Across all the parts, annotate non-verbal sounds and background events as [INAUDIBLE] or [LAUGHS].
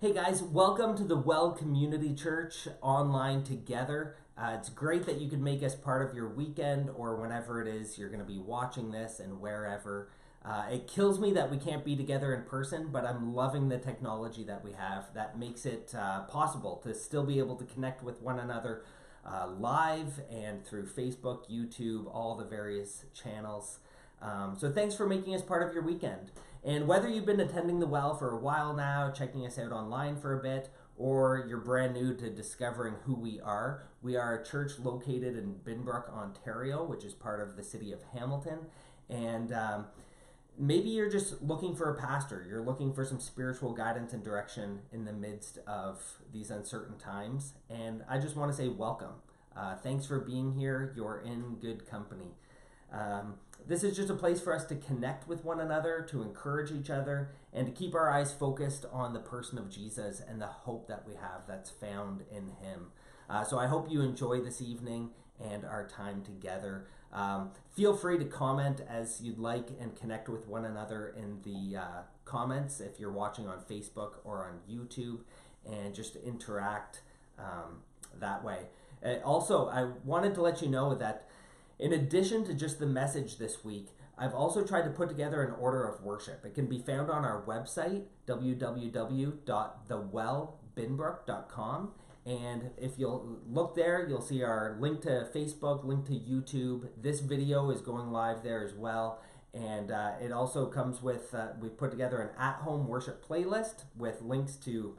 Hey guys, welcome to the Well Community Church online together. Uh, it's great that you can make us part of your weekend or whenever it is you're going to be watching this and wherever. Uh, it kills me that we can't be together in person, but I'm loving the technology that we have that makes it uh, possible to still be able to connect with one another uh, live and through Facebook, YouTube, all the various channels. Um, so thanks for making us part of your weekend. And whether you've been attending the well for a while now, checking us out online for a bit, or you're brand new to discovering who we are, we are a church located in Binbrook, Ontario, which is part of the city of Hamilton. And um, maybe you're just looking for a pastor, you're looking for some spiritual guidance and direction in the midst of these uncertain times. And I just want to say welcome. Uh, thanks for being here. You're in good company. Um, this is just a place for us to connect with one another, to encourage each other, and to keep our eyes focused on the person of Jesus and the hope that we have that's found in Him. Uh, so I hope you enjoy this evening and our time together. Um, feel free to comment as you'd like and connect with one another in the uh, comments if you're watching on Facebook or on YouTube, and just interact um, that way. Uh, also, I wanted to let you know that in addition to just the message this week, I've also tried to put together an order of worship. It can be found on our website, www.thewellbinbrook.com. And if you'll look there, you'll see our link to Facebook, link to YouTube. This video is going live there as well. And uh, it also comes with, uh, we've put together an at home worship playlist with links to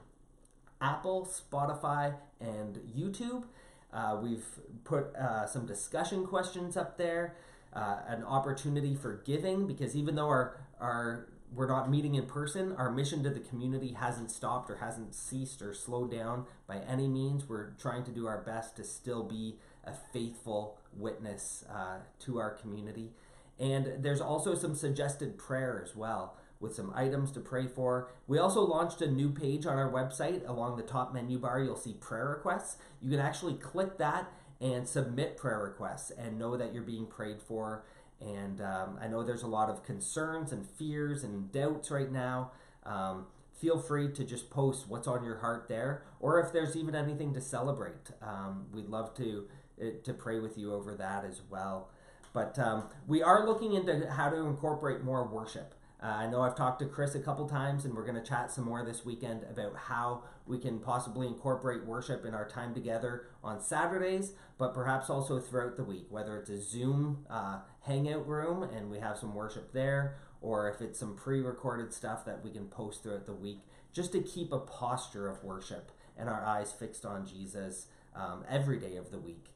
Apple, Spotify, and YouTube. Uh, we've put uh, some discussion questions up there, uh, an opportunity for giving, because even though our, our we're not meeting in person, our mission to the community hasn't stopped or hasn't ceased or slowed down by any means. We're trying to do our best to still be a faithful witness uh, to our community. And there's also some suggested prayer as well with some items to pray for. We also launched a new page on our website. Along the top menu bar, you'll see prayer requests. You can actually click that and submit prayer requests and know that you're being prayed for. And um, I know there's a lot of concerns and fears and doubts right now. Um, feel free to just post what's on your heart there, or if there's even anything to celebrate. Um, we'd love to uh, to pray with you over that as well. But um, we are looking into how to incorporate more worship. Uh, I know I've talked to Chris a couple times, and we're going to chat some more this weekend about how we can possibly incorporate worship in our time together on Saturdays, but perhaps also throughout the week, whether it's a Zoom uh, hangout room and we have some worship there, or if it's some pre recorded stuff that we can post throughout the week, just to keep a posture of worship and our eyes fixed on Jesus um, every day of the week.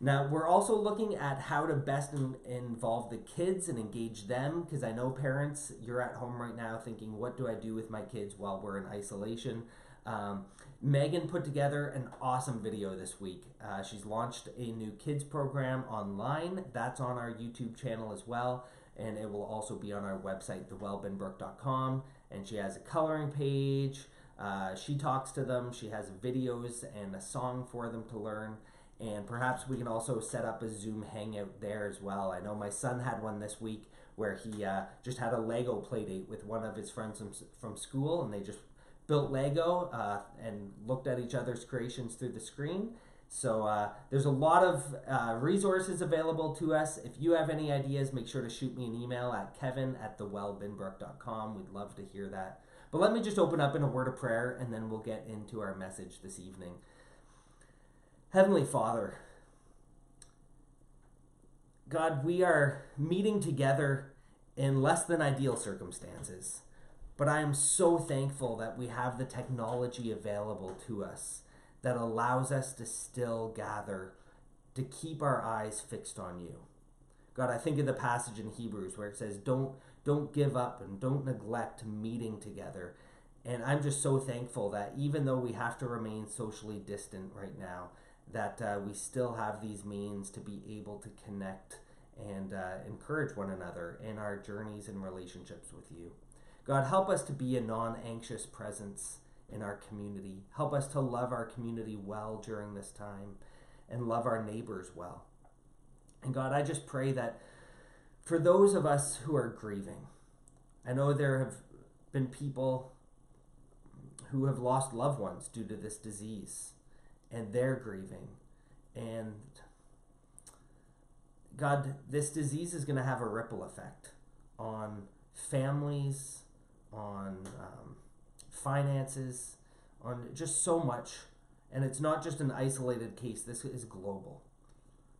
Now, we're also looking at how to best in, involve the kids and engage them because I know parents, you're at home right now thinking, what do I do with my kids while we're in isolation? Um, Megan put together an awesome video this week. Uh, she's launched a new kids program online. That's on our YouTube channel as well, and it will also be on our website, thewellbinbrook.com. And she has a coloring page. Uh, she talks to them. She has videos and a song for them to learn and perhaps we can also set up a Zoom hangout there as well. I know my son had one this week where he uh, just had a Lego playdate with one of his friends from, from school, and they just built Lego uh, and looked at each other's creations through the screen. So uh, there's a lot of uh, resources available to us. If you have any ideas, make sure to shoot me an email at kevin at thewellbinbrook.com. We'd love to hear that. But let me just open up in a word of prayer, and then we'll get into our message this evening. Heavenly Father, God, we are meeting together in less than ideal circumstances, but I am so thankful that we have the technology available to us that allows us to still gather, to keep our eyes fixed on you. God, I think of the passage in Hebrews where it says, Don't, don't give up and don't neglect meeting together. And I'm just so thankful that even though we have to remain socially distant right now, that uh, we still have these means to be able to connect and uh, encourage one another in our journeys and relationships with you. God, help us to be a non anxious presence in our community. Help us to love our community well during this time and love our neighbors well. And God, I just pray that for those of us who are grieving, I know there have been people who have lost loved ones due to this disease and they're grieving. And God, this disease is going to have a ripple effect on families, on um, finances, on just so much. And it's not just an isolated case, this is global.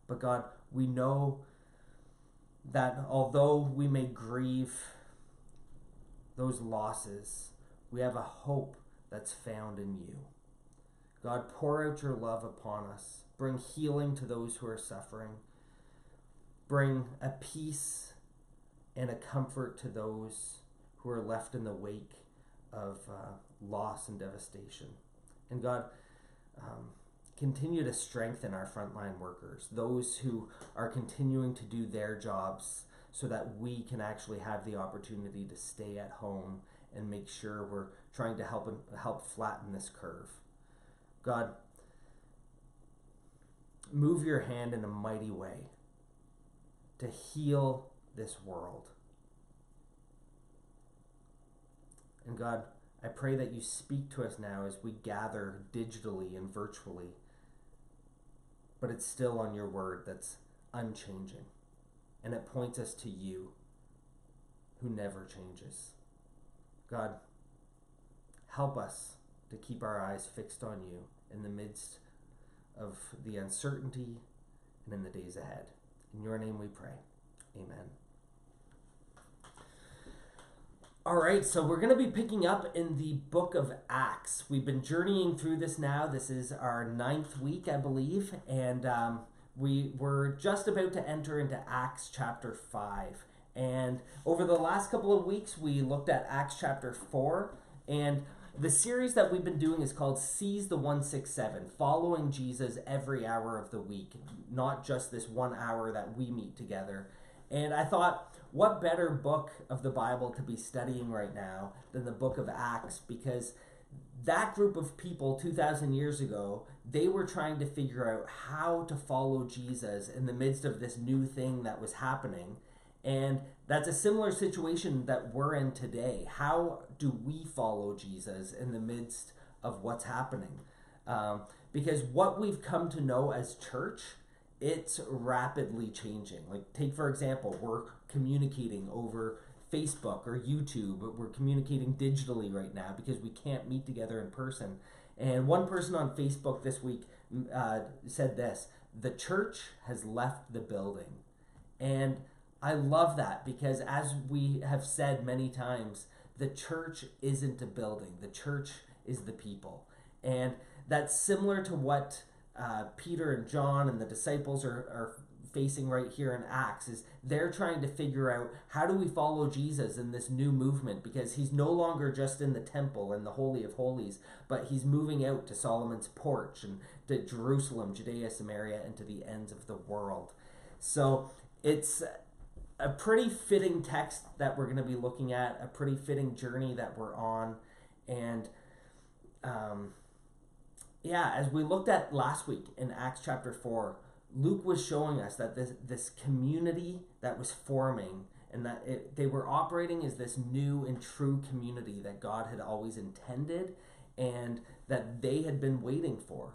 But God, we know that although we may grieve those losses, we have a hope that's found in you. God, pour out your love upon us. Bring healing to those who are suffering. Bring a peace and a comfort to those who are left in the wake of uh, loss and devastation. And God, um, continue to strengthen our frontline workers, those who are continuing to do their jobs so that we can actually have the opportunity to stay at home and make sure we're trying to help help flatten this curve. God, move your hand in a mighty way to heal this world. And God, I pray that you speak to us now as we gather digitally and virtually, but it's still on your word that's unchanging. And it points us to you who never changes. God, help us to keep our eyes fixed on you in the midst of the uncertainty and in the days ahead. In your name we pray. Amen. All right, so we're going to be picking up in the book of Acts. We've been journeying through this now. This is our ninth week, I believe, and um, we were just about to enter into Acts chapter 5. And over the last couple of weeks, we looked at Acts chapter 4. And the series that we've been doing is called Seize the 167, following Jesus every hour of the week, not just this one hour that we meet together. And I thought, what better book of the Bible to be studying right now than the book of Acts? Because that group of people 2,000 years ago, they were trying to figure out how to follow Jesus in the midst of this new thing that was happening. And that's a similar situation that we're in today. How do we follow Jesus in the midst of what's happening? Um, because what we've come to know as church, it's rapidly changing. Like, take for example, we're communicating over Facebook or YouTube. We're communicating digitally right now because we can't meet together in person. And one person on Facebook this week uh, said this The church has left the building. And I love that because, as we have said many times, the church isn't a building, the church is the people. And that's similar to what uh, Peter and John and the disciples are, are facing right here in Acts is they're trying to figure out how do we follow Jesus in this new movement because he's no longer just in the temple and the holy of holies, but he's moving out to Solomon's porch and to Jerusalem, Judea, Samaria, and to the ends of the world. So it's a pretty fitting text that we're going to be looking at, a pretty fitting journey that we're on. And um, yeah, as we looked at last week in Acts chapter 4, Luke was showing us that this, this community that was forming and that it, they were operating as this new and true community that God had always intended and that they had been waiting for.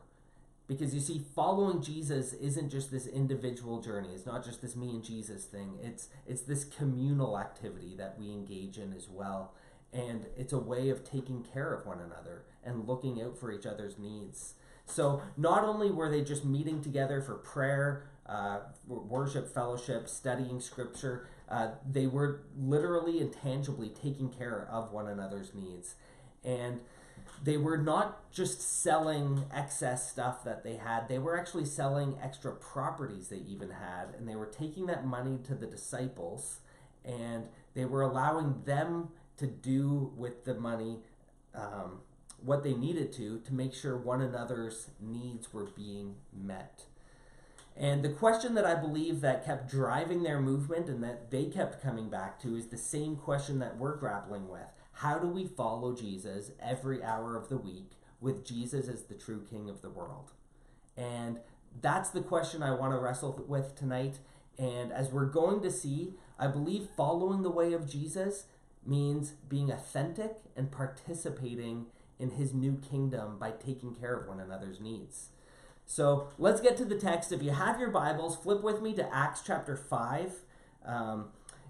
Because you see, following Jesus isn't just this individual journey. It's not just this me and Jesus thing. It's it's this communal activity that we engage in as well. And it's a way of taking care of one another and looking out for each other's needs. So not only were they just meeting together for prayer, uh, worship, fellowship, studying scripture, uh, they were literally and tangibly taking care of one another's needs. And they were not just selling excess stuff that they had, they were actually selling extra properties they even had. And they were taking that money to the disciples and they were allowing them to do with the money um, what they needed to to make sure one another's needs were being met. And the question that I believe that kept driving their movement and that they kept coming back to is the same question that we're grappling with. How do we follow Jesus every hour of the week with Jesus as the true king of the world? And that's the question I want to wrestle with tonight. And as we're going to see, I believe following the way of Jesus means being authentic and participating in his new kingdom by taking care of one another's needs. So let's get to the text. If you have your Bibles, flip with me to Acts chapter 5. Um,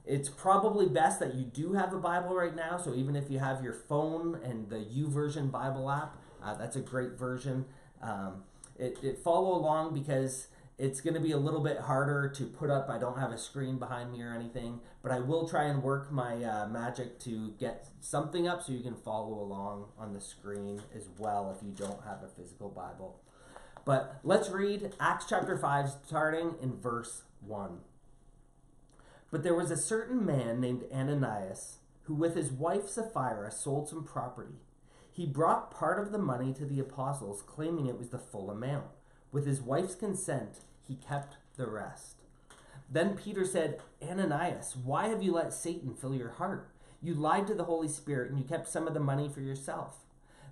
it's probably best that you do have a Bible right now. So even if you have your phone and the YouVersion Bible app, uh, that's a great version. Um, it, it follow along because it's going to be a little bit harder to put up. I don't have a screen behind me or anything, but I will try and work my uh, magic to get something up so you can follow along on the screen as well if you don't have a physical Bible. But let's read Acts chapter 5, starting in verse 1. But there was a certain man named Ananias who, with his wife Sapphira, sold some property. He brought part of the money to the apostles, claiming it was the full amount. With his wife's consent, he kept the rest. Then Peter said, Ananias, why have you let Satan fill your heart? You lied to the Holy Spirit and you kept some of the money for yourself.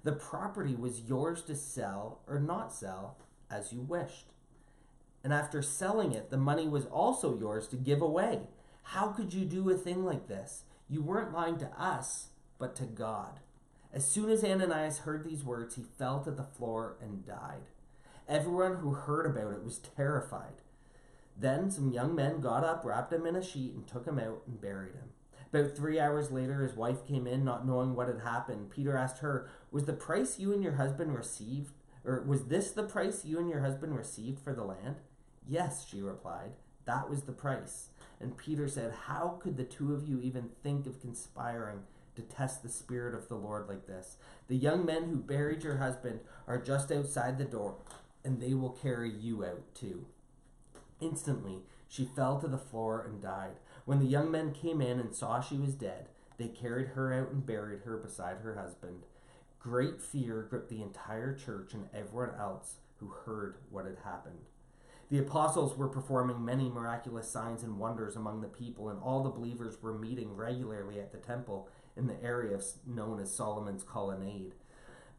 The property was yours to sell or not sell as you wished. And after selling it, the money was also yours to give away. How could you do a thing like this? You weren't lying to us, but to God. As soon as Ananias heard these words, he fell to the floor and died. Everyone who heard about it was terrified. Then some young men got up, wrapped him in a sheet, and took him out and buried him. About three hours later, his wife came in, not knowing what had happened. Peter asked her, Was the price you and your husband received, or was this the price you and your husband received for the land? Yes, she replied. That was the price. And Peter said, How could the two of you even think of conspiring to test the Spirit of the Lord like this? The young men who buried your husband are just outside the door, and they will carry you out too. Instantly, she fell to the floor and died. When the young men came in and saw she was dead, they carried her out and buried her beside her husband. Great fear gripped the entire church and everyone else who heard what had happened. The apostles were performing many miraculous signs and wonders among the people, and all the believers were meeting regularly at the temple in the area known as Solomon's Colonnade.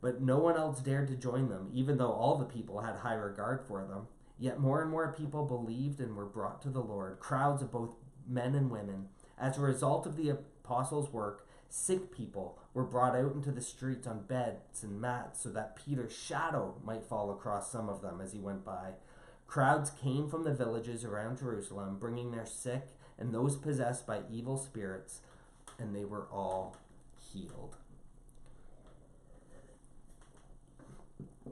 But no one else dared to join them, even though all the people had high regard for them. Yet more and more people believed and were brought to the Lord, crowds of both men and women. As a result of the apostles' work, sick people were brought out into the streets on beds and mats so that Peter's shadow might fall across some of them as he went by. Crowds came from the villages around Jerusalem, bringing their sick and those possessed by evil spirits, and they were all healed.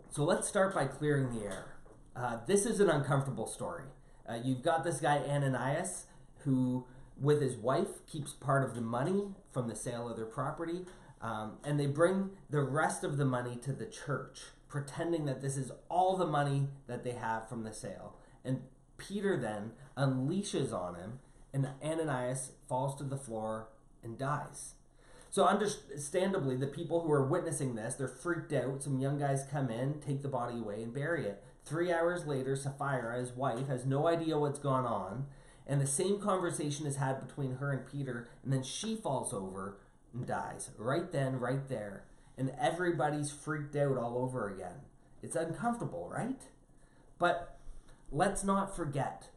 So let's start by clearing the air. Uh, this is an uncomfortable story. Uh, you've got this guy, Ananias, who, with his wife, keeps part of the money from the sale of their property, um, and they bring the rest of the money to the church pretending that this is all the money that they have from the sale. And Peter then unleashes on him, and Ananias falls to the floor and dies. So, understandably, the people who are witnessing this, they're freaked out. Some young guys come in, take the body away, and bury it. Three hours later, Sapphira, his wife, has no idea what's gone on, and the same conversation is had between her and Peter, and then she falls over and dies. Right then, right there and everybody's freaked out all over again. It's uncomfortable, right? But let's not forget,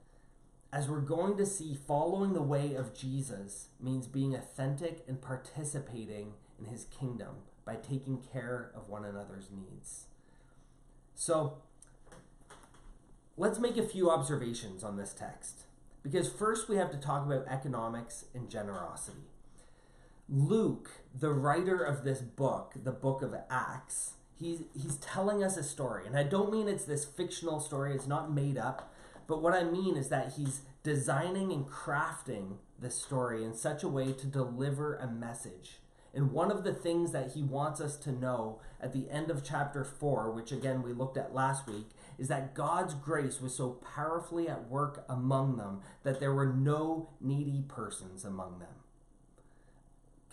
as we're going to see, following the way of Jesus means being authentic and participating in his kingdom by taking care of one another's needs. So, let's make a few observations on this text. Because first, we have to talk about economics and generosity. Luke, the writer of this book, the book of Acts, he's he's telling us a story. And I don't mean it's this fictional story, it's not made up, but what I mean is that he's designing and crafting the story in such a way to deliver a message. And one of the things that he wants us to know at the end of chapter 4, which again we looked at last week, is that God's grace was so powerfully at work among them that there were no needy persons among them.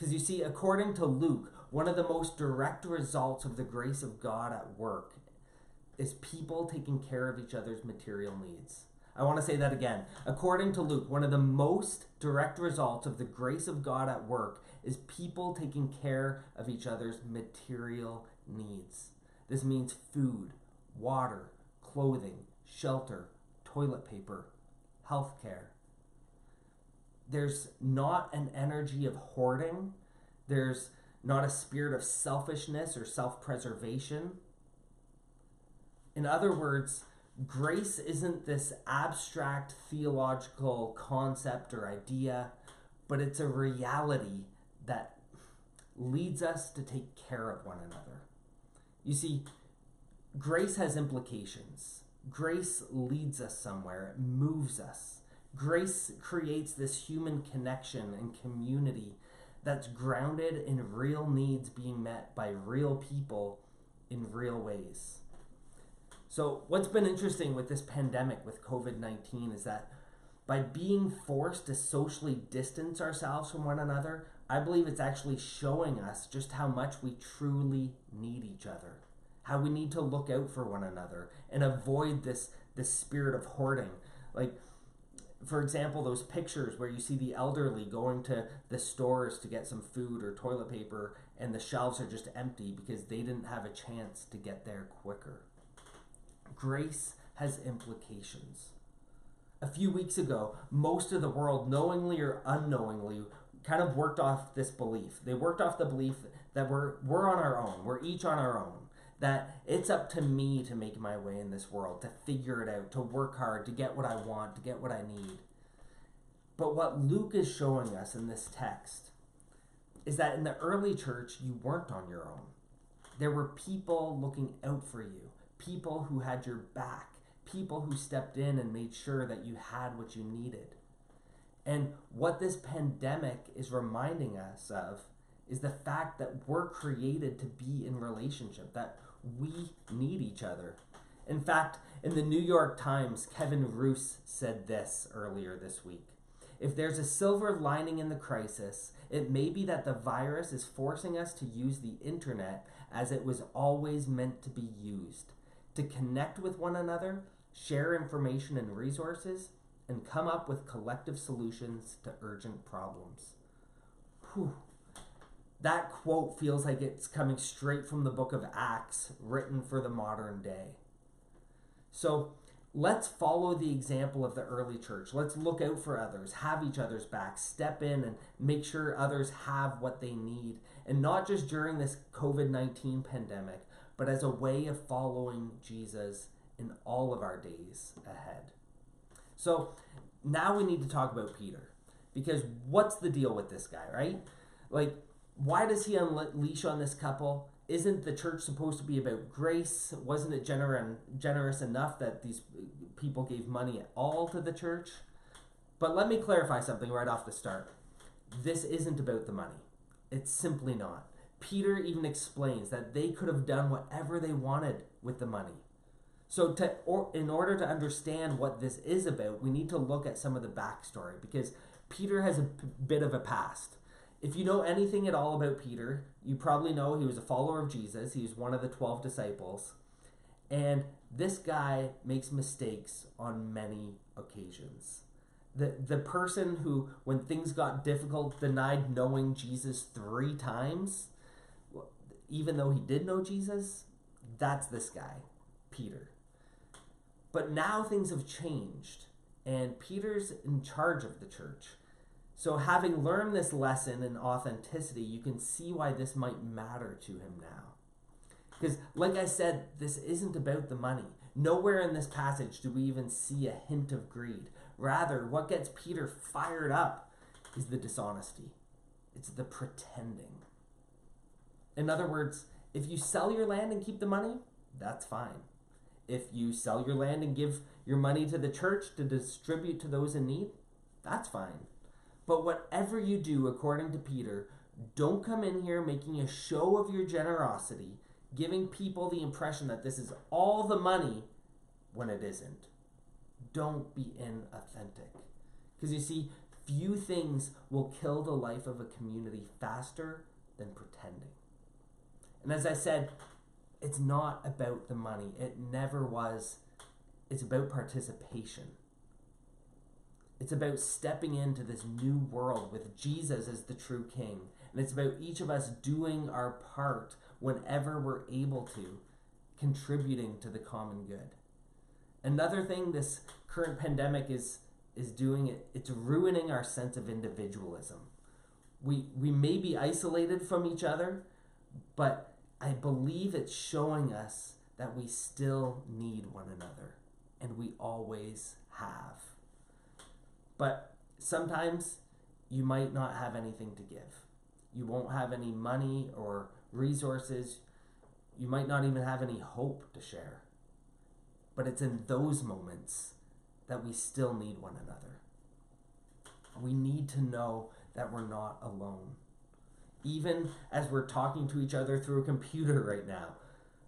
Because you see, according to Luke, one of the most direct results of the grace of God at work is people taking care of each other's material needs. I want to say that again. According to Luke, one of the most direct results of the grace of God at work is people taking care of each other's material needs. This means food, water, clothing, shelter, toilet paper, health care there's not an energy of hoarding. There's not a spirit of selfishness or self preservation. In other words, grace isn't this abstract theological concept or idea, but it's a reality that leads us to take care of one another. You see, grace has implications. Grace leads us somewhere, it moves us. Grace creates this human connection and community that's grounded in real needs being met by real people in real ways. So, what's been interesting with this pandemic with COVID 19 is that by being forced to socially distance ourselves from one another, I believe it's actually showing us just how much we truly need each other, how we need to look out for one another and avoid this, this spirit of hoarding. Like, for example, those pictures where you see the elderly going to the stores to get some food or toilet paper and the shelves are just empty because they didn't have a chance to get there quicker. Grace has implications. A few weeks ago, most of the world, knowingly or unknowingly, kind of worked off this belief. They worked off the belief that we're, we're on our own, we're each on our own that it's up to me to make my way in this world, to figure it out, to work hard, to get what I want, to get what I need. But what Luke is showing us in this text is that in the early church, you weren't on your own. There were people looking out for you, people who had your back, people who stepped in and made sure that you had what you needed. And what this pandemic is reminding us of is the fact that we're created to be in relationship, that we need each other. In fact, in the New York Times, Kevin Roose said this earlier this week. If there's a silver lining in the crisis, it may be that the virus is forcing us to use the internet as it was always meant to be used to connect with one another, share information and resources, and come up with collective solutions to urgent problems. Whew that quote feels like it's coming straight from the book of Acts, written for the modern day. So let's follow the example of the early church. Let's look out for others, have each other's back, step in and make sure others have what they need. And not just during this COVID 19 pandemic, but as a way of following Jesus in all of our days ahead. So now we need to talk about Peter. Because what's the deal with this guy, right? Like, why does he unleash on this couple? Isn't the church supposed to be about grace? Wasn't it gener- generous enough that these people gave money at all to the church? But let me clarify something right off the start. This isn't about the money. It's simply not. Peter even explains that they could have done whatever they wanted with the money. So, to, or, in order to understand what this is about, we need to look at some of the backstory because Peter has a p- bit of a past if you know anything at all about Peter, you probably know he was a follower of Jesus. He was one of the 12 disciples. And this guy makes mistakes on many occasions. The, the person who, when things got difficult, denied knowing Jesus three times, even though he did know Jesus, that's this guy, Peter. But now things have changed, and Peter's in charge of the church. So, having learned this lesson in authenticity, you can see why this might matter to him now. Because, like I said, this isn't about the money. Nowhere in this passage do we even see a hint of greed. Rather, what gets Peter fired up is the dishonesty, it's the pretending. In other words, if you sell your land and keep the money, that's fine. If you sell your land and give your money to the church to distribute to those in need, that's fine. But whatever you do, according to Peter, don't come in here making a show of your generosity, giving people the impression that this is all the money when it isn't. Don't be inauthentic. Because you see, few things will kill the life of a community faster than pretending. And as I said, it's not about the money, it never was. It's about participation. It's about stepping into this new world with Jesus as the true king. And it's about each of us doing our part whenever we're able to, contributing to the common good. Another thing this current pandemic is is doing it it's ruining our sense of individualism. we we may be isolated from each other, but I believe it's showing us that we still need one another, and we always have. But sometimes you might not have anything to give. You won't have any money or resources. You might not even have any hope to share. But it's in those moments that we still need one another. We need to know that we're not alone. Even as we're talking to each other through a computer [LAUGHS] right now,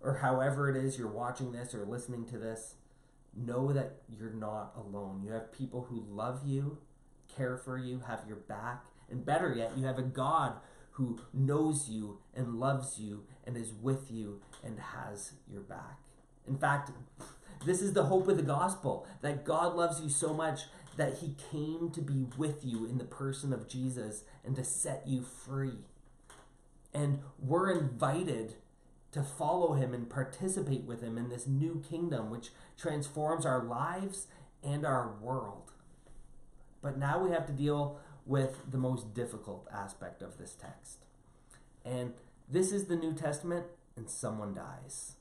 or however it is you're watching this or listening to this, know that you're not alone. You have people who love you, care for you, have your back, and better yet, you have a God who knows you and loves you and is with you and has your back. In fact, this is the hope of the gospel that God loves you so much that he came to be with you in the person of Jesus and to set you free. And we're invited to follow him and participate with him in this new kingdom, which transforms our lives and our world. But now we have to deal with the most difficult aspect of this text. And this is the New Testament, and someone dies.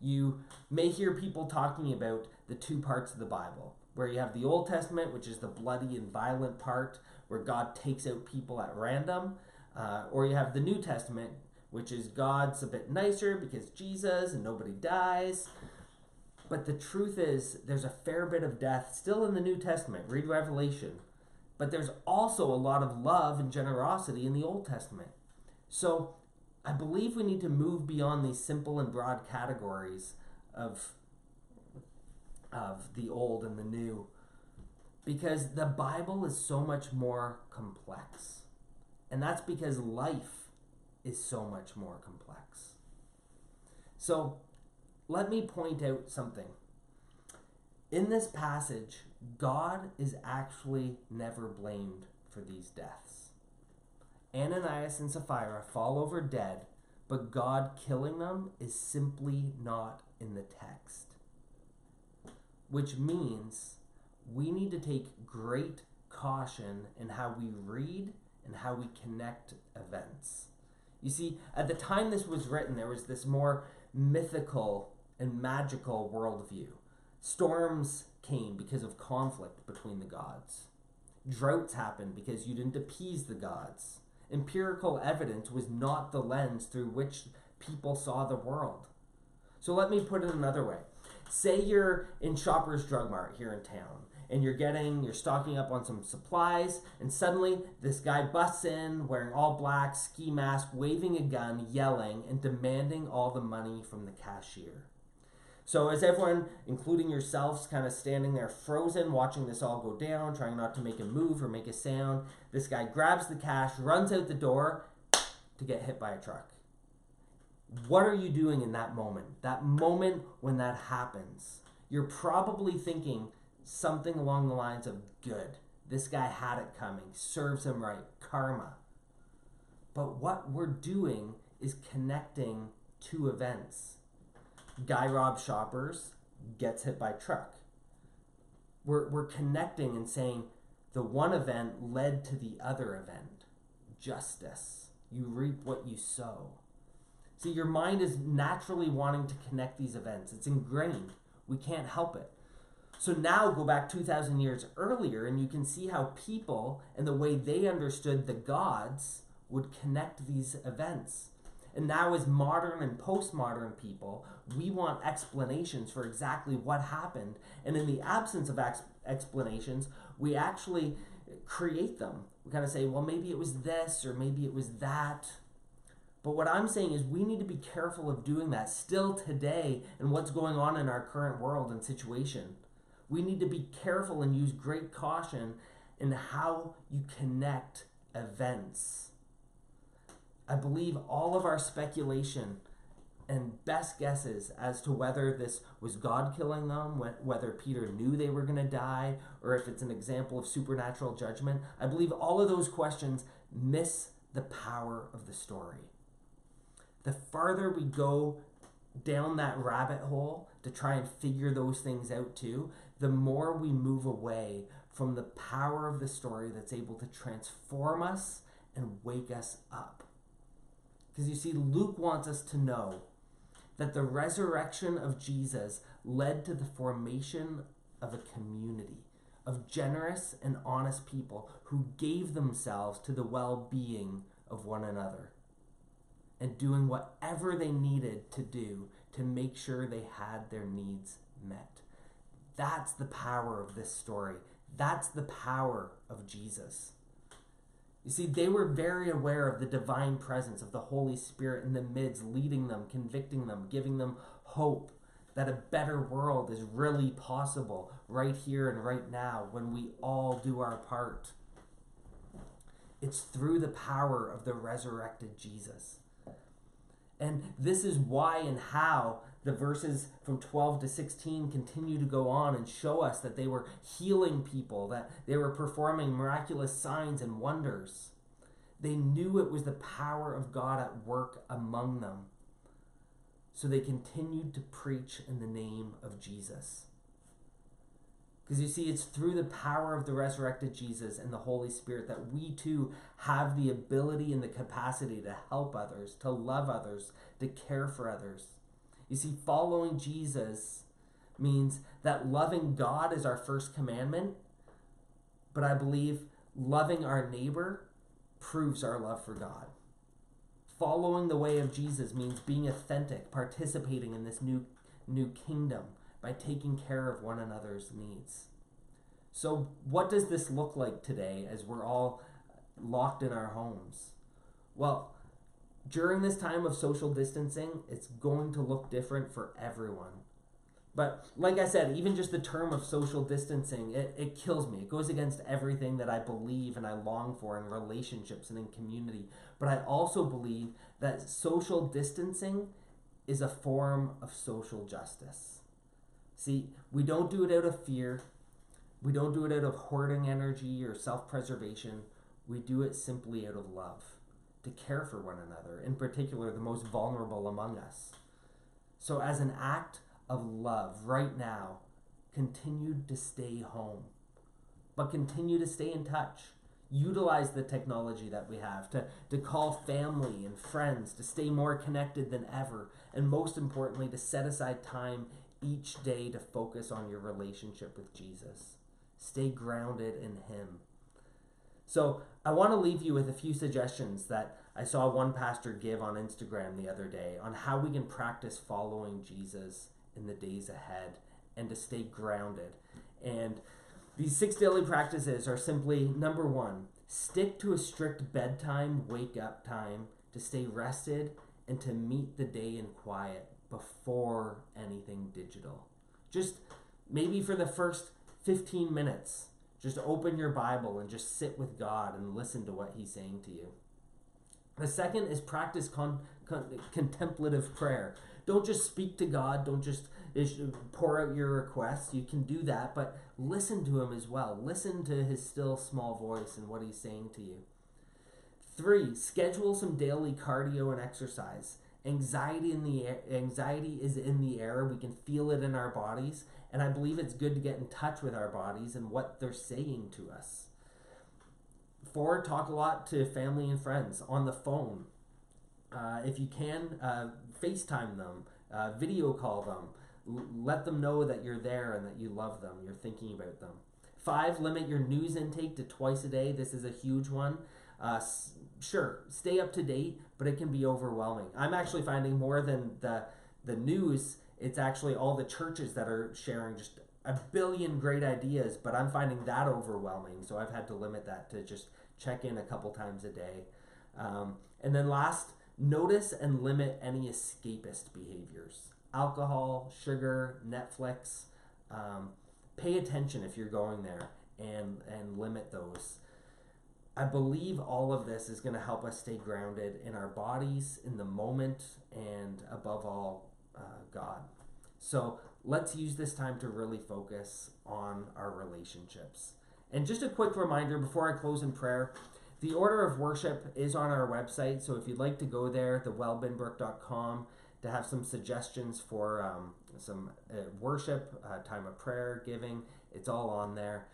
You may hear people talking about the two parts of the Bible, where you have the Old Testament, which is the bloody and violent part, where God takes out people at random, uh, or you have the New Testament, which is God's a bit nicer because Jesus and nobody dies. But the truth is, there's a fair bit of death still in the New Testament. Read Revelation. But there's also a lot of love and generosity in the Old Testament. So I believe we need to move beyond these simple and broad categories of, of the old and the new because the Bible is so much more complex. And that's because life is so much more complex. So let me point out something. In this passage, God is actually never blamed for these deaths. Ananias and Sapphira fall over dead, but God killing them is simply not in the text. Which means we need to take great caution in how we read and how we connect events. You see, at the time this was written, there was this more mythical and magical worldview. Storms came because of conflict between the gods. Droughts happened because you didn't appease the gods. Empirical evidence was not the lens through which people saw the world. So let me put it another way. Say you're in Shoppers Drug Mart here in town and you're getting you're stocking up on some supplies and suddenly this guy busts in wearing all black ski mask waving a gun yelling and demanding all the money from the cashier. So as everyone including yourselves kind of standing there frozen watching this all go down trying not to make a move or make a sound this guy grabs the cash runs out the door to get hit by a truck. What are you doing in that moment? That moment when that happens. You're probably thinking something along the lines of good. This guy had it coming, serves him right, karma. But what we're doing is connecting two events. Guy robs shoppers, gets hit by truck. We're, we're connecting and saying the one event led to the other event. Justice. You reap what you sow. See, your mind is naturally wanting to connect these events. It's ingrained. We can't help it. So now go back 2,000 years earlier, and you can see how people and the way they understood the gods would connect these events. And now, as modern and postmodern people, we want explanations for exactly what happened. And in the absence of ex- explanations, we actually create them. We kind of say, well, maybe it was this or maybe it was that. But what I'm saying is, we need to be careful of doing that still today and what's going on in our current world and situation we need to be careful and use great caution in how you connect events. I believe all of our speculation and best guesses as to whether this was God killing them, whether Peter knew they were going to die, or if it's an example of supernatural judgment, I believe all of those questions miss the power of the story. The farther we go down that rabbit hole to try and figure those things out too, the more we move away from the power of the story that's able to transform us and wake us up. Because you see, Luke wants us to know that the resurrection of Jesus led to the formation of a community of generous and honest people who gave themselves to the well being of one another and doing whatever they needed to do to make sure they had their needs met. That's the power of this story. That's the power of Jesus. You see, they were very aware of the divine presence of the Holy Spirit in the midst, leading them, convicting them, giving them hope that a better world is really possible right here and right now when we all do our part. It's through the power of the resurrected Jesus. And this is why and how the verses from 12 to 16 continue to go on and show us that they were healing people, that they were performing miraculous signs and wonders. They knew it was the power of God at work among them. So they continued to preach in the name of Jesus. Because you see, it's through the power of the resurrected Jesus and the Holy Spirit that we too have the ability and the capacity to help others, to love others, to care for others. You see, following Jesus means that loving God is our first commandment, but I believe loving our neighbor proves our love for God. Following the way of Jesus means being authentic, participating in this new, new kingdom by taking care of one another's needs. So, what does this look like today as we're all locked in our homes? Well, during this time of social distancing, it's going to look different for everyone. But like I said, even just the term of social distancing, it, it kills me. It goes against everything that I believe and I long for in relationships and in community. But I also believe that social distancing is a form of social justice. See, we don't do it out of fear. We don't do it out of hoarding energy or self preservation. We do it simply out of love, to care for one another, in particular, the most vulnerable among us. So, as an act of love right now, continue to stay home, but continue to stay in touch. Utilize the technology that we have to, to call family and friends, to stay more connected than ever, and most importantly, to set aside time each day to focus on your relationship with Jesus. Stay grounded in Him. So, I want to leave you with a few suggestions that I saw one pastor give on Instagram the other day on how we can practice following Jesus in the days ahead and to stay grounded. And these six daily practices are simply number one, stick to a strict bedtime, wake up time to stay rested and to meet the day in quiet before anything digital. Just maybe for the first 15 minutes, just open your Bible and just sit with God and listen to what He's saying to you. The second is practice con- con- contemplative prayer. Don't just speak to God, don't just pour out your requests. You can do that, but listen to Him as well. Listen to His still small voice and what He's saying to you. Three, schedule some daily cardio and exercise anxiety in the air, anxiety is in the air. We can feel it in our bodies and i believe it's good to get in touch with our bodies and what they're saying to us. Four talk a lot to family and friends on the phone. Uh, if you can uh, facetime them uh, video call them L- let them know that you're there and that you love them you're thinking about them. Five limit your news intake to twice a day. This is a huge one. Uh, sure, stay up to date, but it can be overwhelming. I'm actually finding more than the the news. It's actually all the churches that are sharing just a billion great ideas, but I'm finding that overwhelming. So I've had to limit that to just check in a couple times a day. Um, and then last, notice and limit any escapist behaviors alcohol, sugar, Netflix. Um, pay attention if you're going there and, and limit those. I believe all of this is going to help us stay grounded in our bodies, in the moment, and above all, uh, God. So let's use this time to really focus on our relationships. And just a quick reminder before I close in prayer the order of worship is on our website. So if you'd like to go there, thewellbinbrook.com, to have some suggestions for um, some uh, worship, uh, time of prayer, giving, it's all on there.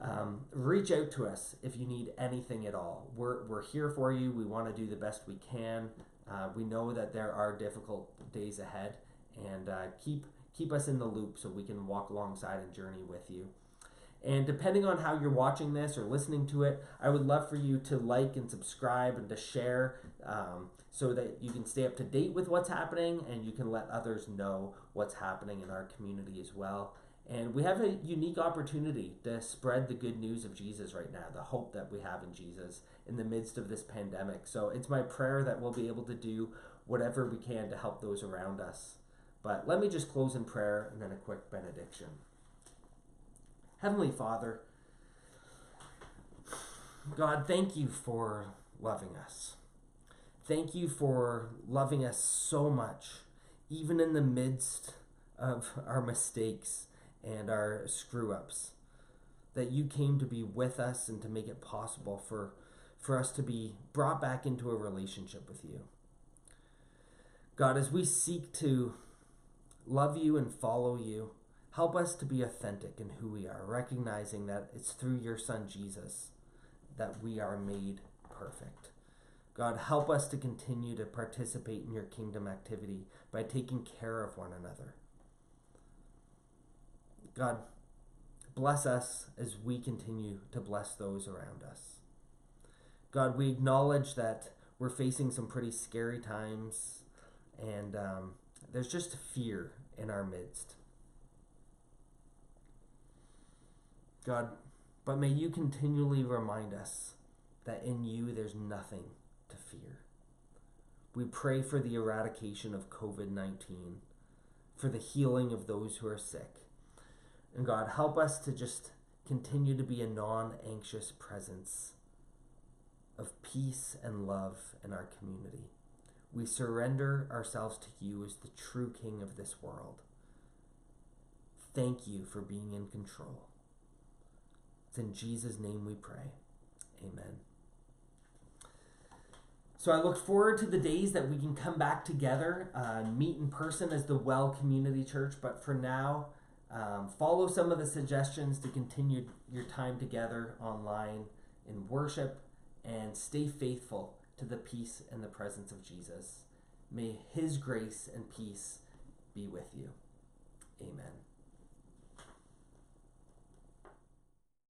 Um, reach out to us if you need anything at all. We're, we're here for you. We want to do the best we can. Uh, we know that there are difficult days ahead, and uh, keep keep us in the loop so we can walk alongside and journey with you. And depending on how you're watching this or listening to it, I would love for you to like and subscribe and to share um, so that you can stay up to date with what's happening and you can let others know what's happening in our community as well. And we have a unique opportunity to spread the good news of Jesus right now, the hope that we have in Jesus in the midst of this pandemic. So it's my prayer that we'll be able to do whatever we can to help those around us. But let me just close in prayer and then a quick benediction. Heavenly Father, God, thank you for loving us. Thank you for loving us so much, even in the midst of our mistakes and our screw ups. That you came to be with us and to make it possible for, for us to be brought back into a relationship with you. God, as we seek to love you and follow you, help us to be authentic in who we are, recognizing that it's through your Son Jesus that we are made perfect. God, help us to continue to participate in your kingdom activity by taking care of one another. God, bless us as we continue to bless those around us. God, we acknowledge that we're facing some pretty scary times and um, there's just fear in our midst. God, but may you continually remind us that in you there's nothing to fear. We pray for the eradication of COVID 19, for the healing of those who are sick. And God, help us to just continue to be a non anxious presence of peace and love in our community. We surrender ourselves to you as the true King of this world. Thank you for being in control. It's in Jesus' name we pray. Amen. So I look forward to the days that we can come back together, uh, meet in person as the Well Community Church. But for now, um, follow some of the suggestions to continue your time together online in worship and stay faithful to the peace and the presence of Jesus. May his grace and peace be with you. Amen.